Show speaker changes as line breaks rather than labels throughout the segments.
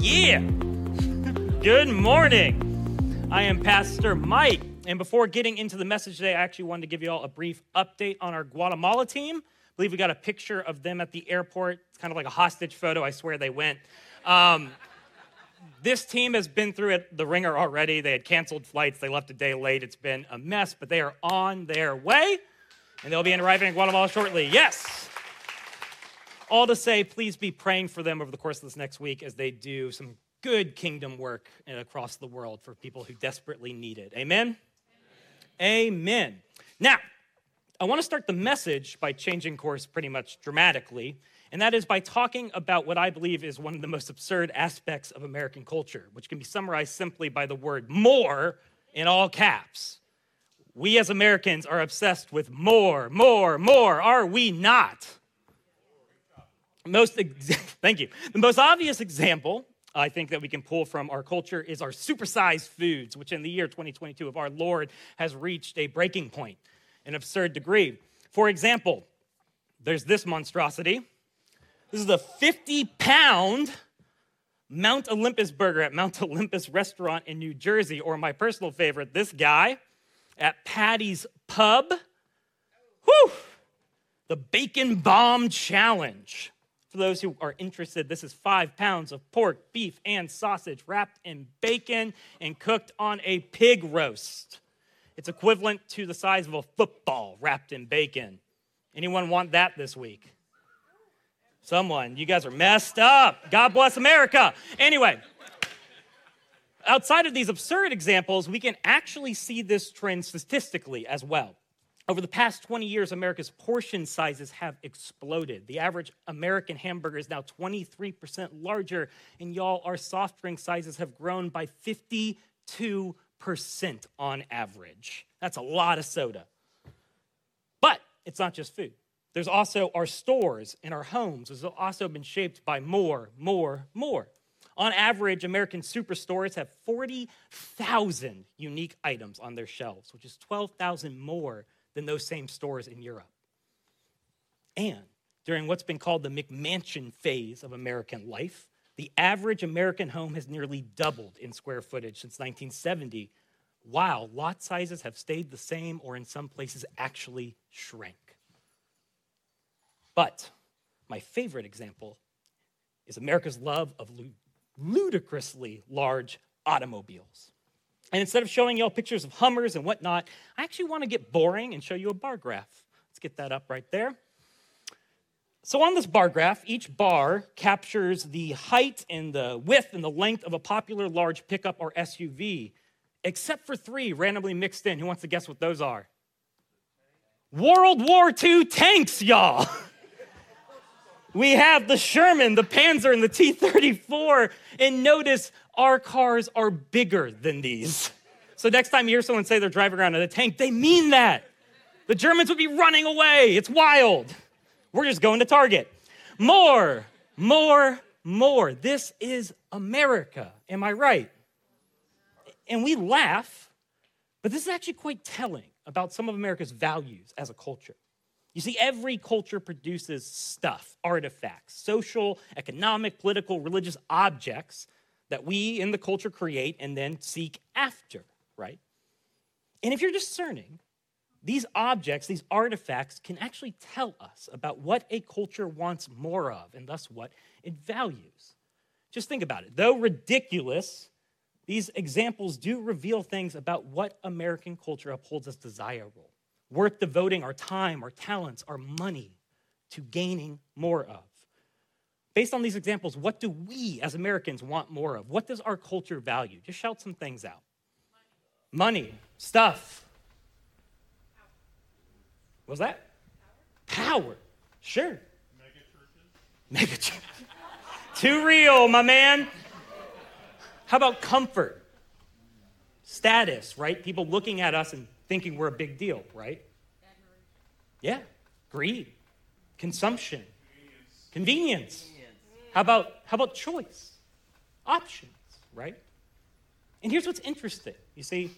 Yeah. Good morning. I am Pastor Mike. And before getting into the message today, I actually wanted to give you all a brief update on our Guatemala team. I believe we got a picture of them at the airport. It's kind of like a hostage photo. I swear they went. Um, this team has been through it, the ringer already. They had canceled flights. They left a day late. It's been a mess, but they are on their way, and they'll be arriving in Guatemala shortly. Yes. All to say, please be praying for them over the course of this next week as they do some good kingdom work across the world for people who desperately need it. Amen? Amen. Amen. Now, I want to start the message by changing course pretty much dramatically, and that is by talking about what I believe is one of the most absurd aspects of American culture, which can be summarized simply by the word more in all caps. We as Americans are obsessed with more, more, more, are we not? Most thank you. The most obvious example i think that we can pull from our culture is our supersized foods which in the year 2022 of our lord has reached a breaking point an absurd degree. For example there's this monstrosity. This is a 50 pound mount olympus burger at mount olympus restaurant in new jersey or my personal favorite this guy at patty's pub. Whew! the bacon bomb challenge for those who are interested, this is five pounds of pork, beef, and sausage wrapped in bacon and cooked on a pig roast. It's equivalent to the size of a football wrapped in bacon. Anyone want that this week? Someone, you guys are messed up. God bless America. Anyway, outside of these absurd examples, we can actually see this trend statistically as well. Over the past 20 years, America's portion sizes have exploded. The average American hamburger is now 23% larger, and y'all, our soft drink sizes have grown by 52% on average. That's a lot of soda. But it's not just food. There's also our stores and our homes, has also been shaped by more, more, more. On average, American superstores have 40,000 unique items on their shelves, which is 12,000 more than those same stores in Europe. And during what's been called the McMansion phase of American life, the average American home has nearly doubled in square footage since 1970, while lot sizes have stayed the same or in some places actually shrank. But my favorite example is America's love of ludicrously large automobiles. And instead of showing y'all pictures of Hummers and whatnot, I actually want to get boring and show you a bar graph. Let's get that up right there. So, on this bar graph, each bar captures the height and the width and the length of a popular large pickup or SUV, except for three randomly mixed in. Who wants to guess what those are? World War II tanks, y'all. we have the Sherman, the Panzer, and the T 34. And notice our cars are bigger than these. So next time you hear someone say they're driving around in a tank, they mean that. The Germans would be running away. It's wild. We're just going to Target. More, more, more. This is America. Am I right? And we laugh, but this is actually quite telling about some of America's values as a culture. You see, every culture produces stuff, artifacts, social, economic, political, religious objects that we in the culture create and then seek after, right? And if you're discerning, these objects, these artifacts can actually tell us about what a culture wants more of and thus what it values. Just think about it. Though ridiculous, these examples do reveal things about what American culture upholds as desirable, worth devoting our time, our talents, our money to gaining more of. Based on these examples, what do we as Americans want more of? What does our culture value? Just shout some things out money, money stuff. Was that? Power. Power. Sure. Mega churches. Mega Too real, my man. How about comfort? Status, right? People looking at us and thinking we're a big deal, right? Yeah. Greed. Consumption. Convenience. How about, how about choice? Options, right? And here's what's interesting. You see,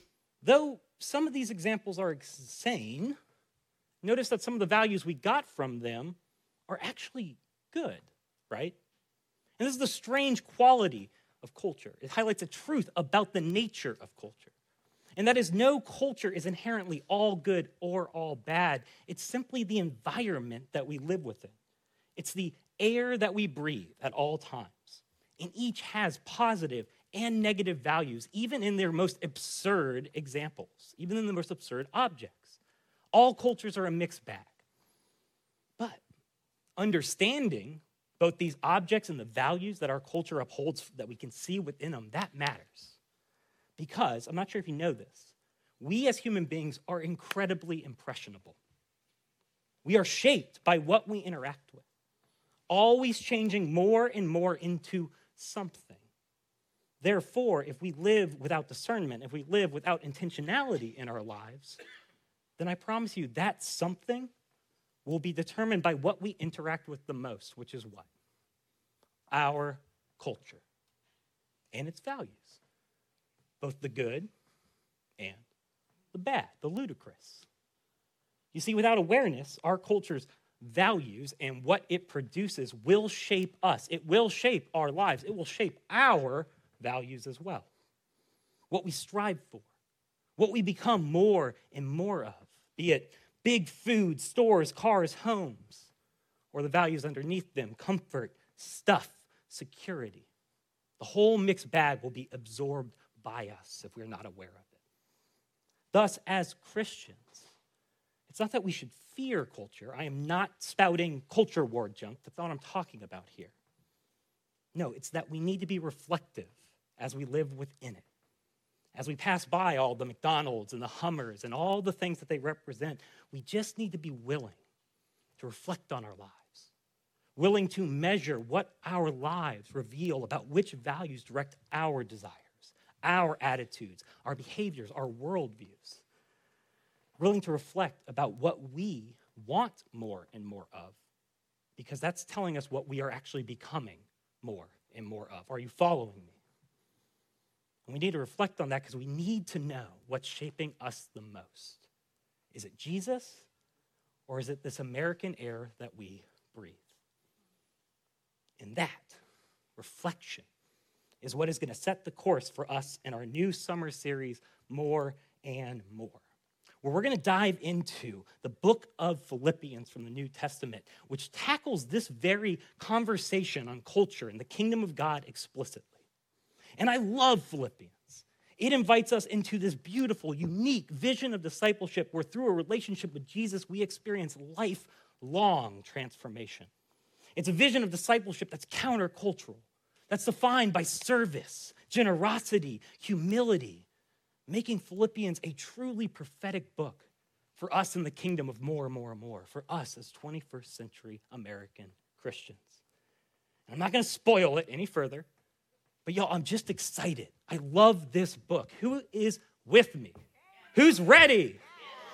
though some of these examples are insane, notice that some of the values we got from them are actually good, right? And this is the strange quality of culture. It highlights a truth about the nature of culture. And that is no culture is inherently all good or all bad. It's simply the environment that we live within. It's the air that we breathe at all times. And each has positive and negative values, even in their most absurd examples, even in the most absurd objects. All cultures are a mixed bag. But understanding both these objects and the values that our culture upholds that we can see within them, that matters. Because, I'm not sure if you know this, we as human beings are incredibly impressionable. We are shaped by what we interact with, always changing more and more into something. Therefore, if we live without discernment, if we live without intentionality in our lives, then I promise you that something will be determined by what we interact with the most, which is what? Our culture and its values, both the good and the bad, the ludicrous. You see, without awareness, our culture's values and what it produces will shape us. It will shape our lives. It will shape our values as well. What we strive for, what we become more and more of, be it big food, stores, cars, homes, or the values underneath them comfort, stuff, security. The whole mixed bag will be absorbed by us if we're not aware of it. Thus, as Christians, it's not that we should fear culture. I am not spouting culture war junk. That's not what I'm talking about here. No, it's that we need to be reflective as we live within it. As we pass by all the McDonald's and the Hummers and all the things that they represent, we just need to be willing to reflect on our lives, willing to measure what our lives reveal about which values direct our desires, our attitudes, our behaviors, our worldviews, willing to reflect about what we want more and more of, because that's telling us what we are actually becoming more and more of. Are you following me? And we need to reflect on that because we need to know what's shaping us the most. Is it Jesus or is it this American air that we breathe? And that reflection is what is going to set the course for us in our new summer series, More and More, where we're going to dive into the book of Philippians from the New Testament, which tackles this very conversation on culture and the kingdom of God explicitly. And I love Philippians. It invites us into this beautiful, unique vision of discipleship where through a relationship with Jesus, we experience lifelong transformation. It's a vision of discipleship that's countercultural, that's defined by service, generosity, humility, making Philippians a truly prophetic book for us in the kingdom of more and more and more, for us as 21st century American Christians. And I'm not going to spoil it any further. But y'all, I'm just excited. I love this book. Who is with me? Who's ready?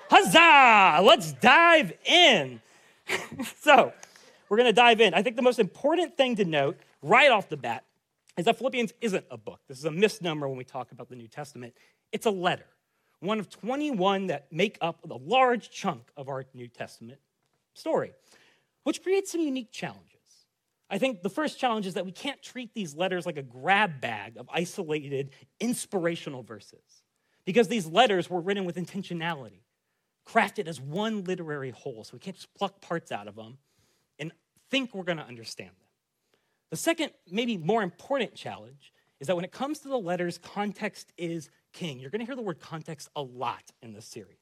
Huzzah! Let's dive in. so, we're going to dive in. I think the most important thing to note right off the bat is that Philippians isn't a book. This is a misnomer when we talk about the New Testament. It's a letter, one of 21 that make up a large chunk of our New Testament story, which creates some unique challenges. I think the first challenge is that we can't treat these letters like a grab bag of isolated inspirational verses because these letters were written with intentionality, crafted as one literary whole. So we can't just pluck parts out of them and think we're going to understand them. The second, maybe more important challenge is that when it comes to the letters, context is king. You're going to hear the word context a lot in this series.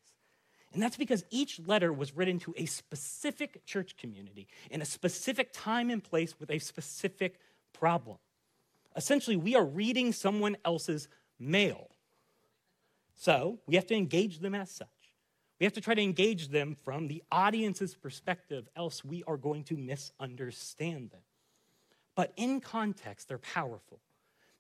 And that's because each letter was written to a specific church community in a specific time and place with a specific problem. Essentially, we are reading someone else's mail. So we have to engage them as such. We have to try to engage them from the audience's perspective, else we are going to misunderstand them. But in context, they're powerful.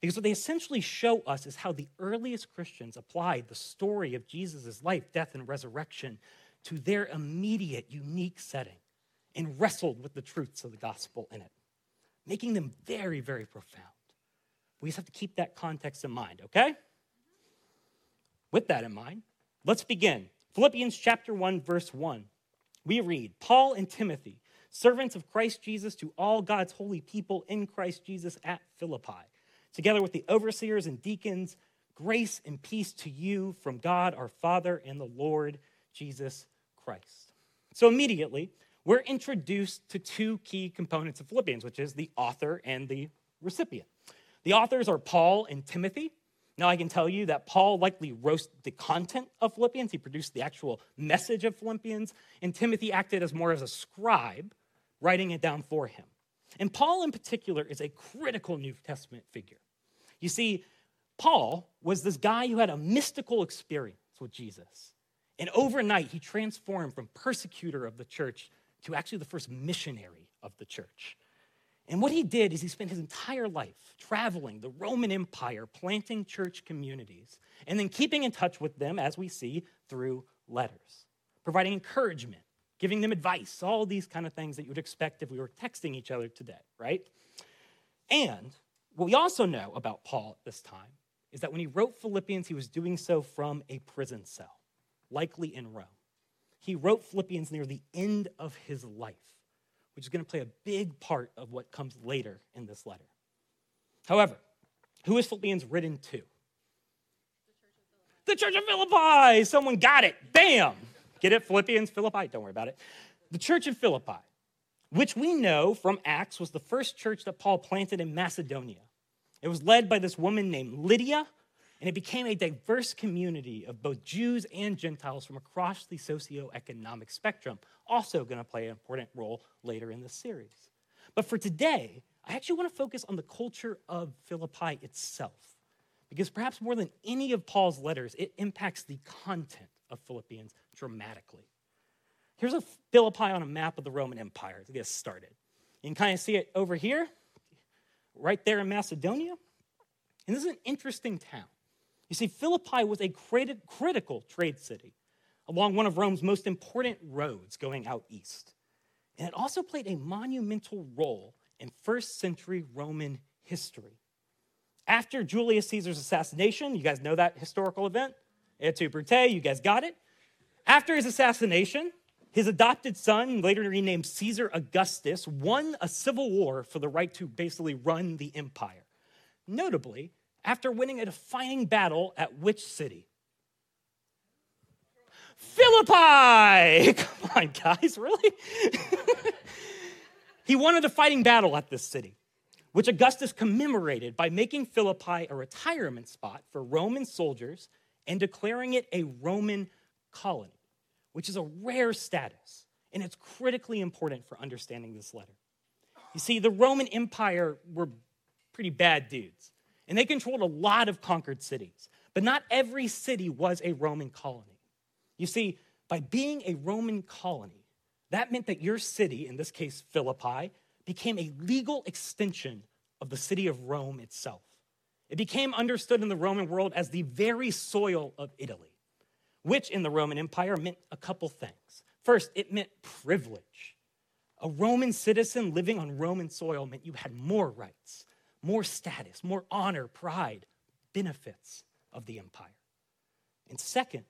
Because what they essentially show us is how the earliest Christians applied the story of Jesus' life, death, and resurrection to their immediate, unique setting and wrestled with the truths of the gospel in it, making them very, very profound. We just have to keep that context in mind, okay? With that in mind, let's begin. Philippians chapter 1, verse 1. We read Paul and Timothy, servants of Christ Jesus, to all God's holy people in Christ Jesus at Philippi together with the overseers and deacons, grace and peace to you from God our Father and the Lord Jesus Christ. So immediately, we're introduced to two key components of Philippians, which is the author and the recipient. The authors are Paul and Timothy. Now, I can tell you that Paul likely wrote the content of Philippians. He produced the actual message of Philippians, and Timothy acted as more as a scribe, writing it down for him. And Paul, in particular, is a critical New Testament figure. You see, Paul was this guy who had a mystical experience with Jesus. And overnight, he transformed from persecutor of the church to actually the first missionary of the church. And what he did is he spent his entire life traveling the Roman Empire, planting church communities, and then keeping in touch with them, as we see, through letters, providing encouragement, giving them advice, all these kind of things that you would expect if we were texting each other today, right? And what we also know about Paul at this time is that when he wrote Philippians, he was doing so from a prison cell, likely in Rome. He wrote Philippians near the end of his life, which is going to play a big part of what comes later in this letter. However, who is Philippians written to? The Church of Philippi. Someone got it. Bam. Get it? Philippians, Philippi. Don't worry about it. The Church of Philippi, which we know from Acts was the first church that Paul planted in Macedonia. It was led by this woman named Lydia, and it became a diverse community of both Jews and Gentiles from across the socioeconomic spectrum, also going to play an important role later in the series. But for today, I actually want to focus on the culture of Philippi itself, because perhaps more than any of Paul's letters, it impacts the content of Philippians dramatically. Here's a Philippi on a map of the Roman Empire to get started. You can kind of see it over here, right there in Macedonia. And this is an interesting town. You see, Philippi was a critical trade city along one of Rome's most important roads going out east. And it also played a monumental role in first century Roman history. After Julius Caesar's assassination, you guys know that historical event? Et tu, Brute, you guys got it? After his assassination, his adopted son, later renamed Caesar Augustus, won a civil war for the right to basically run the empire. Notably, after winning a defining battle at which city? Philippi! Come on, guys, really? he won a defining battle at this city, which Augustus commemorated by making Philippi a retirement spot for Roman soldiers and declaring it a Roman colony, which is a rare status, and it's critically important for understanding this letter. You see, the Roman Empire were pretty bad dudes. And they controlled a lot of conquered cities. But not every city was a Roman colony. You see, by being a Roman colony, that meant that your city, in this case Philippi, became a legal extension of the city of Rome itself. It became understood in the Roman world as the very soil of Italy, which in the Roman Empire meant a couple things. First, it meant privilege. A Roman citizen living on Roman soil meant you had more rights more status, more honor, pride, benefits of the empire. And second,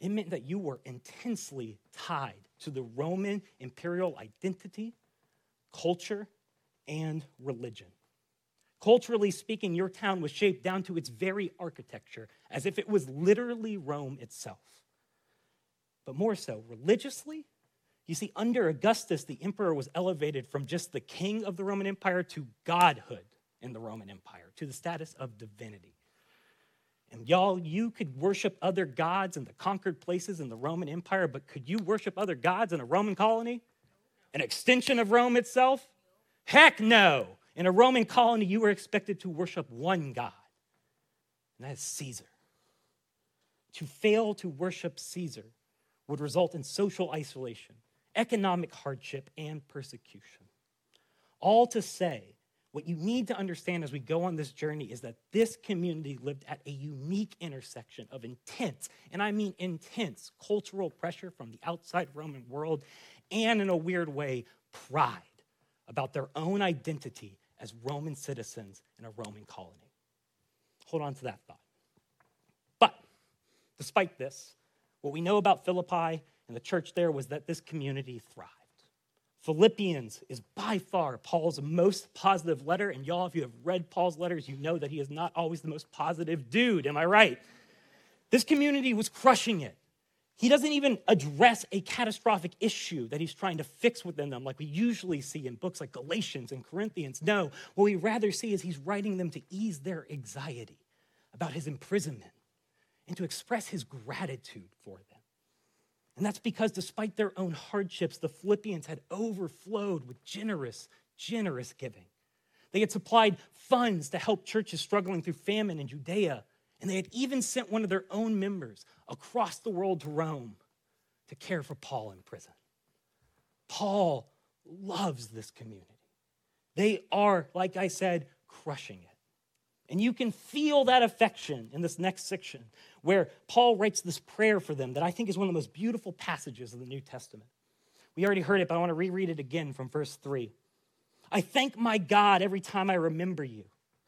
it meant that you were intensely tied to the Roman imperial identity, culture, and religion. Culturally speaking, your town was shaped down to its very architecture, as if it was literally Rome itself. But more so, religiously, you see, under Augustus, the emperor was elevated from just the king of the Roman Empire to godhood in the Roman Empire to the status of divinity. And y'all, you could worship other gods in the conquered places in the Roman Empire, but could you worship other gods in a Roman colony? An extension of Rome itself? Heck no. In a Roman colony, you were expected to worship one God, and that is Caesar. To fail to worship Caesar would result in social isolation, economic hardship, and persecution. All to say what you need to understand as we go on this journey is that this community lived at a unique intersection of intense, and I mean intense, cultural pressure from the outside Roman world, and in a weird way, pride about their own identity as Roman citizens in a Roman colony. Hold on to that thought. But despite this, what we know about Philippi and the church there was that this community thrived. Philippians is by far Paul's most positive letter. And y'all, if you have read Paul's letters, you know that he is not always the most positive dude. Am I right? This community was crushing it. He doesn't even address a catastrophic issue that he's trying to fix within them, like we usually see in books like Galatians and Corinthians. No, what we rather see is he's writing them to ease their anxiety about his imprisonment and to express his gratitude for them. And that's because despite their own hardships, the Philippians had overflowed with generous, generous giving. They had supplied funds to help churches struggling through famine in Judea and they had even sent one of their own members across the world to Rome to care for Paul in prison. Paul loves this community. They are, like I said, crushing it. And you can feel that affection in this next section where Paul writes this prayer for them that I think is one of the most beautiful passages of the New Testament. We already heard it, but I want to reread it again from verse 3. I thank my God every time I remember you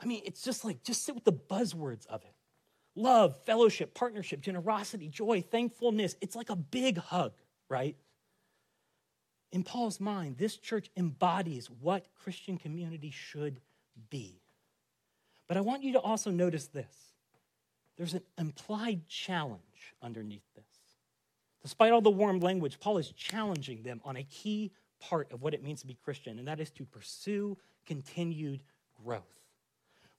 I mean, it's just like, just sit with the buzzwords of it love, fellowship, partnership, generosity, joy, thankfulness. It's like a big hug, right? In Paul's mind, this church embodies what Christian community should be. But I want you to also notice this there's an implied challenge underneath this. Despite all the warm language, Paul is challenging them on a key part of what it means to be Christian, and that is to pursue continued growth.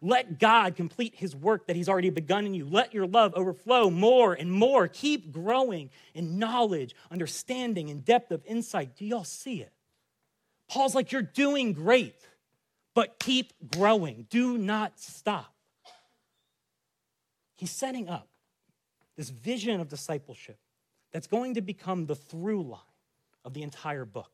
Let God complete his work that he's already begun in you. Let your love overflow more and more. Keep growing in knowledge, understanding, and depth of insight. Do y'all see it? Paul's like, You're doing great, but keep growing. Do not stop. He's setting up this vision of discipleship that's going to become the through line of the entire book.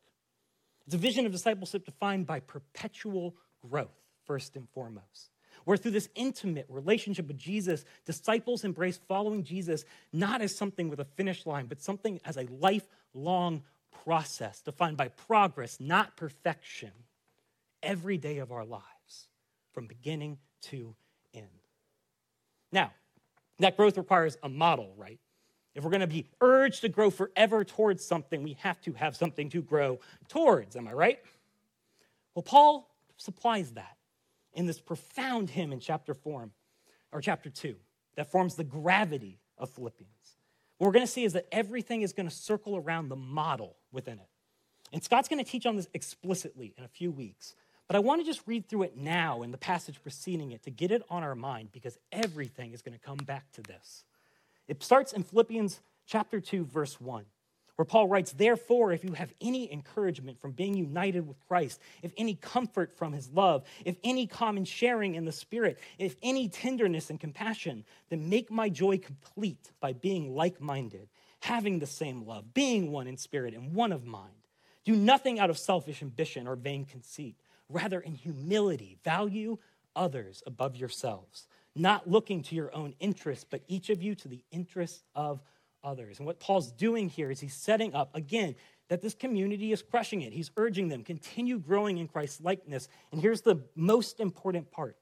It's a vision of discipleship defined by perpetual growth, first and foremost where through this intimate relationship with Jesus, disciples embrace following Jesus not as something with a finish line, but something as a lifelong process defined by progress, not perfection, every day of our lives, from beginning to end. Now, that growth requires a model, right? If we're going to be urged to grow forever towards something, we have to have something to grow towards. Am I right? Well, Paul supplies that in this profound hymn in chapter 4 or chapter 2 that forms the gravity of Philippians. What we're going to see is that everything is going to circle around the model within it. And Scott's going to teach on this explicitly in a few weeks. But I want to just read through it now in the passage preceding it to get it on our mind because everything is going to come back to this. It starts in Philippians chapter 2 verse 1 where Paul writes, Therefore, if you have any encouragement from being united with Christ, if any comfort from his love, if any common sharing in the Spirit, if any tenderness and compassion, then make my joy complete by being like minded, having the same love, being one in spirit and one of mind. Do nothing out of selfish ambition or vain conceit. Rather, in humility, value others above yourselves, not looking to your own interests, but each of you to the interests of others. And what Paul's doing here is he's setting up, again, that this community is crushing it. He's urging them, continue growing in Christ's likeness. And here's the most important part.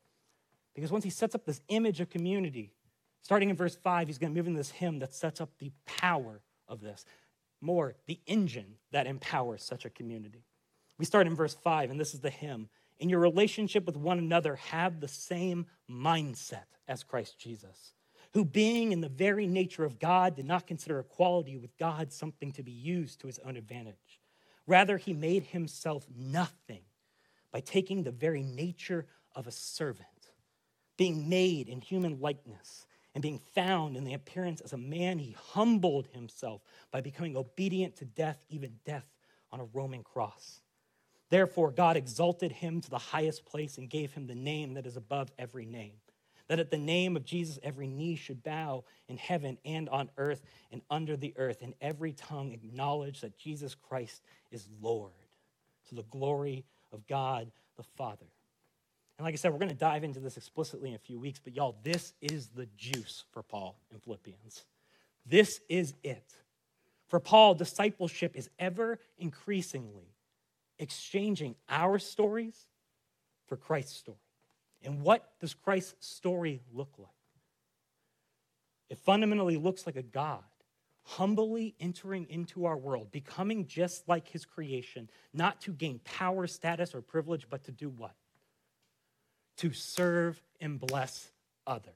Because once he sets up this image of community, starting in verse 5, he's going to move into this hymn that sets up the power of this. More, the engine that empowers such a community. We start in verse 5, and this is the hymn. In your relationship with one another, have the same mindset as Christ Jesus who, being in the very nature of God, did not consider equality with God something to be used to his own advantage. Rather, he made himself nothing by taking the very nature of a servant, being made in human likeness and being found in the appearance as a man, he humbled himself by becoming obedient to death, even death on a Roman cross. Therefore, God exalted him to the highest place and gave him the name that is above every name. That at the name of Jesus, every knee should bow in heaven and on earth and under the earth, and every tongue acknowledge that Jesus Christ is Lord to the glory of God the Father. And like I said, we're going to dive into this explicitly in a few weeks, but y'all, this is the juice for Paul in Philippians. This is it. For Paul, discipleship is ever increasingly exchanging our stories for Christ's story. And what does Christ's story look like? It fundamentally looks like a God humbly entering into our world, becoming just like his creation, not to gain power, status, or privilege, but to do what? To serve and bless others.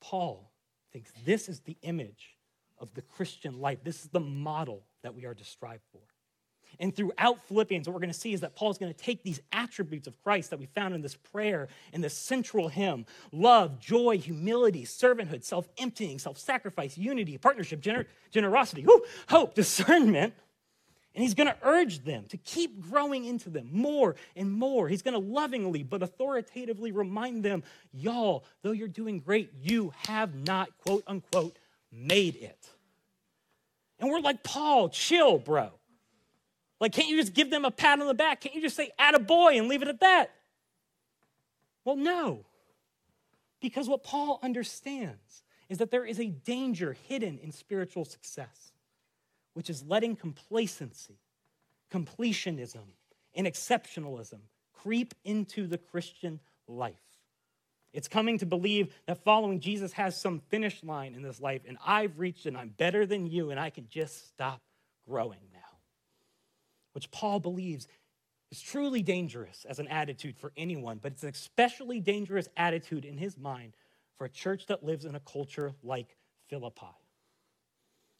Paul thinks this is the image of the Christian life. This is the model that we are to strive for. And throughout Philippians, what we're going to see is that Paul's going to take these attributes of Christ that we found in this prayer, in this central hymn love, joy, humility, servanthood, self emptying, self sacrifice, unity, partnership, gener- generosity, whoo, hope, discernment. And he's going to urge them to keep growing into them more and more. He's going to lovingly but authoritatively remind them, y'all, though you're doing great, you have not, quote unquote, made it. And we're like, Paul, chill, bro. Like, can't you just give them a pat on the back? Can't you just say, add a boy and leave it at that? Well, no. Because what Paul understands is that there is a danger hidden in spiritual success, which is letting complacency, completionism, and exceptionalism creep into the Christian life. It's coming to believe that following Jesus has some finish line in this life, and I've reached and I'm better than you, and I can just stop growing now which Paul believes is truly dangerous as an attitude for anyone, but it's an especially dangerous attitude in his mind for a church that lives in a culture like Philippi.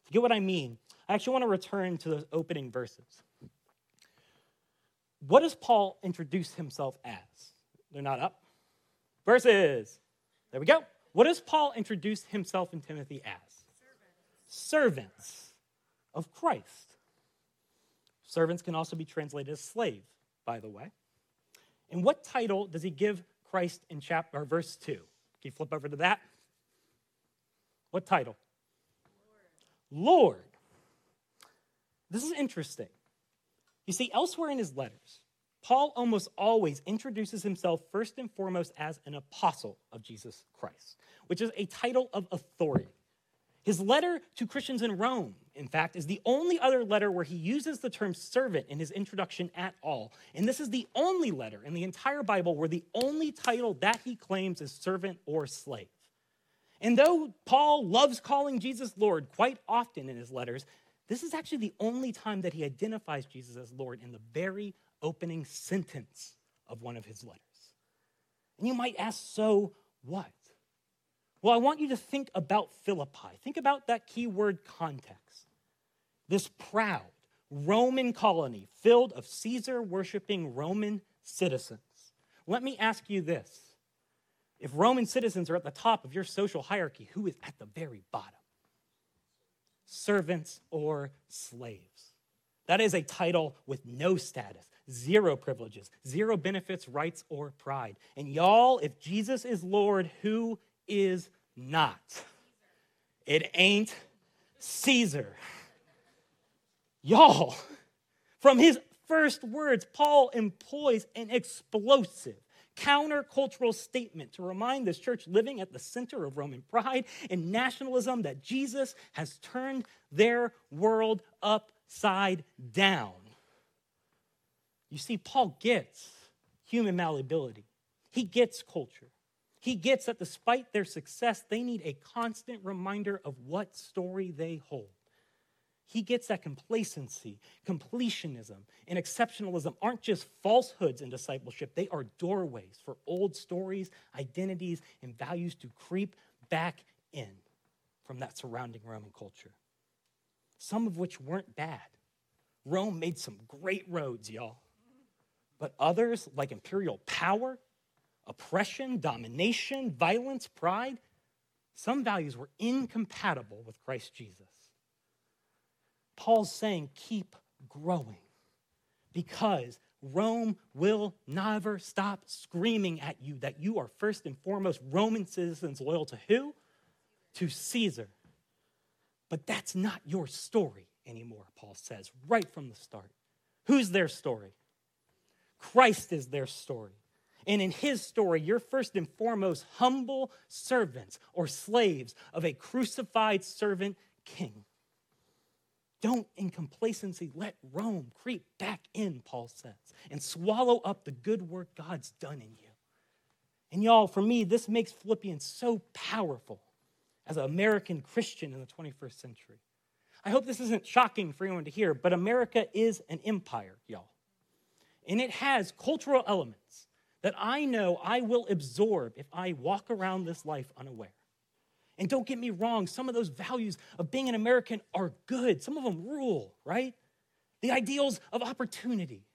To get what I mean, I actually want to return to those opening verses. What does Paul introduce himself as? They're not up. Verses. There we go. What does Paul introduce himself and Timothy as? Servants, Servants of Christ. Servants can also be translated as slave, by the way. And what title does he give Christ in chapter or verse 2? Can you flip over to that? What title? Lord. Lord. This is interesting. You see, elsewhere in his letters, Paul almost always introduces himself first and foremost as an apostle of Jesus Christ, which is a title of authority. His letter to Christians in Rome, in fact, is the only other letter where he uses the term servant in his introduction at all. And this is the only letter in the entire Bible where the only title that he claims is servant or slave. And though Paul loves calling Jesus Lord quite often in his letters, this is actually the only time that he identifies Jesus as Lord in the very opening sentence of one of his letters. And you might ask, so what? Well, I want you to think about Philippi. Think about that key word context. This proud Roman colony filled of Caesar worshiping Roman citizens. Let me ask you this. If Roman citizens are at the top of your social hierarchy, who is at the very bottom? Servants or slaves. That is a title with no status, zero privileges, zero benefits, rights, or pride. And y'all, if Jesus is Lord, who is not. It ain't Caesar. Y'all, from his first words, Paul employs an explosive countercultural statement to remind this church living at the center of Roman pride and nationalism that Jesus has turned their world upside down. You see, Paul gets human malleability, he gets culture. He gets that despite their success, they need a constant reminder of what story they hold. He gets that complacency, completionism, and exceptionalism aren't just falsehoods in discipleship, they are doorways for old stories, identities, and values to creep back in from that surrounding Roman culture. Some of which weren't bad. Rome made some great roads, y'all. But others, like imperial power, oppression, domination, violence, pride, some values were incompatible with Christ Jesus. Paul's saying, keep growing because Rome will never stop screaming at you that you are first and foremost Roman citizens loyal to who? To Caesar. But that's not your story anymore, Paul says, right from the start. Who's their story? Christ is their story. And in his story, you're first and foremost humble servants or slaves of a crucified servant king. Don't, in complacency, let Rome creep back in, Paul says, and swallow up the good work God's done in you. And y'all, for me, this makes Philippians so powerful as an American Christian in the 21st century. I hope this isn't shocking for anyone to hear, but America is an empire, y'all. And it has cultural elements that I know I will absorb if I walk around this life unaware. And don't get me wrong, some of those values of being an American are good. Some of them rule, right? The ideals of opportunity,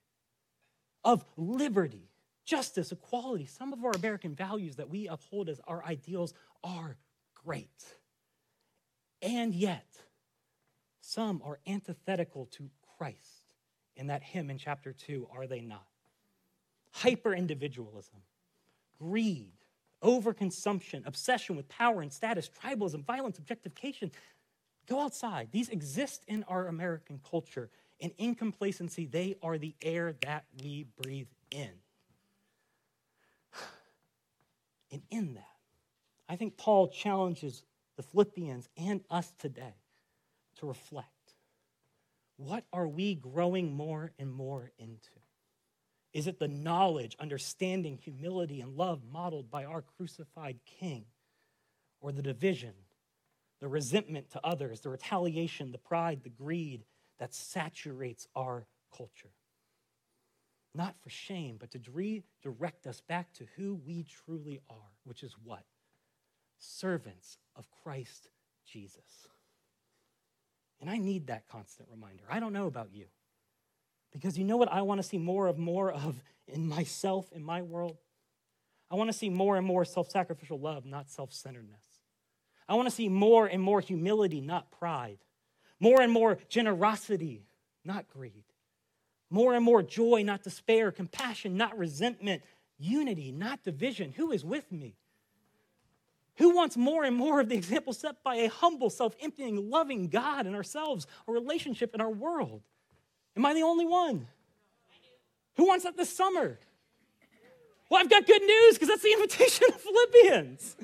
of liberty, justice, equality, some of our American values that we uphold as our ideals are great. And yet, some are antithetical to Christ in that hymn in chapter 2, are they not? Hyper individualism, greed, overconsumption, obsession with power and status, tribalism, violence, objectification. Go outside. These exist in our American culture. And in complacency, they are the air that we breathe in. And in that, I think Paul challenges the Philippians and us today to reflect. What are we growing more and more into? Is it the knowledge, understanding, humility, and love modeled by our crucified King? Or the division, the resentment to others, the retaliation, the pride, the greed that saturates our culture? Not for shame, but to redirect us back to who we truly are, which is what? Servants of Christ Jesus. And I need that constant reminder. I don't know about you. Because you know what I want to see more of, more of in myself, in my world? I want to see more and more self sacrificial love, not self centeredness. I want to see more and more humility, not pride. More and more generosity, not greed. More and more joy, not despair. Compassion, not resentment. Unity, not division. Who is with me? Who wants more and more of the example set by a humble, self emptying, loving God in ourselves, a relationship in our world? Am I the only one? Who wants that this summer? Well, I've got good news because that's the invitation of Philippians.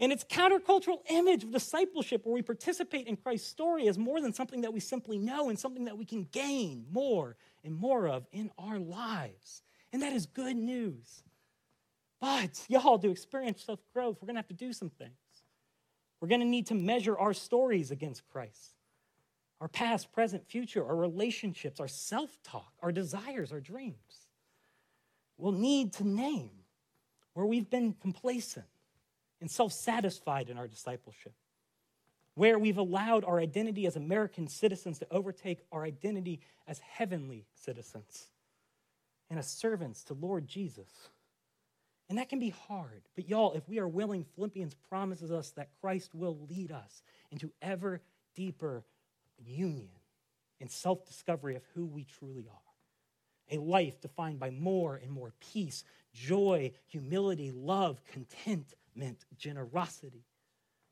And its countercultural image of discipleship, where we participate in Christ's story, is more than something that we simply know and something that we can gain more and more of in our lives. And that is good news. But, y'all, to experience self growth, we're going to have to do some things. We're going to need to measure our stories against Christ our past, present, future, our relationships, our self talk, our desires, our dreams. We'll need to name where we've been complacent and self satisfied in our discipleship, where we've allowed our identity as American citizens to overtake our identity as heavenly citizens and as servants to Lord Jesus. And that can be hard. But y'all, if we are willing, Philippians promises us that Christ will lead us into ever deeper union and self discovery of who we truly are. A life defined by more and more peace, joy, humility, love, contentment, generosity.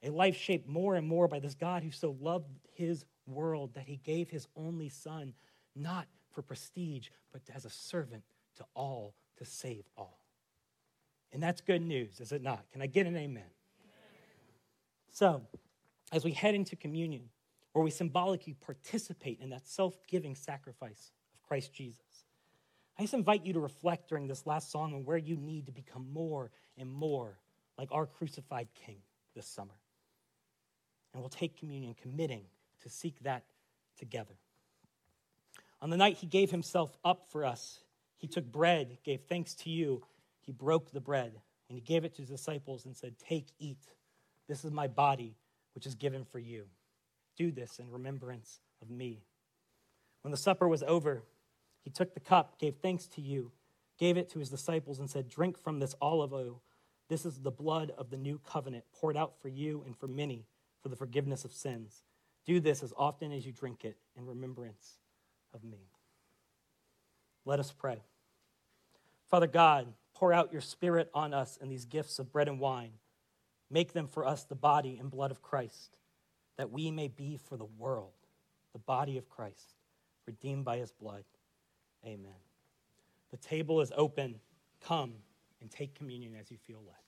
A life shaped more and more by this God who so loved his world that he gave his only son, not for prestige, but as a servant to all to save all. And that's good news, is it not? Can I get an amen? amen. So, as we head into communion, where we symbolically participate in that self giving sacrifice of Christ Jesus. I just invite you to reflect during this last song on where you need to become more and more like our crucified King this summer. And we'll take communion, committing to seek that together. On the night he gave himself up for us, he took bread, gave thanks to you, he broke the bread, and he gave it to his disciples and said, Take, eat. This is my body, which is given for you. Do this in remembrance of me. When the supper was over, he took the cup, gave thanks to you, gave it to his disciples, and said, Drink from this olive oil. This is the blood of the new covenant, poured out for you and for many for the forgiveness of sins. Do this as often as you drink it in remembrance of me. Let us pray. Father God, pour out your Spirit on us in these gifts of bread and wine. Make them for us the body and blood of Christ, that we may be for the world the body of Christ, redeemed by his blood. Amen. The table is open. Come and take communion as you feel led.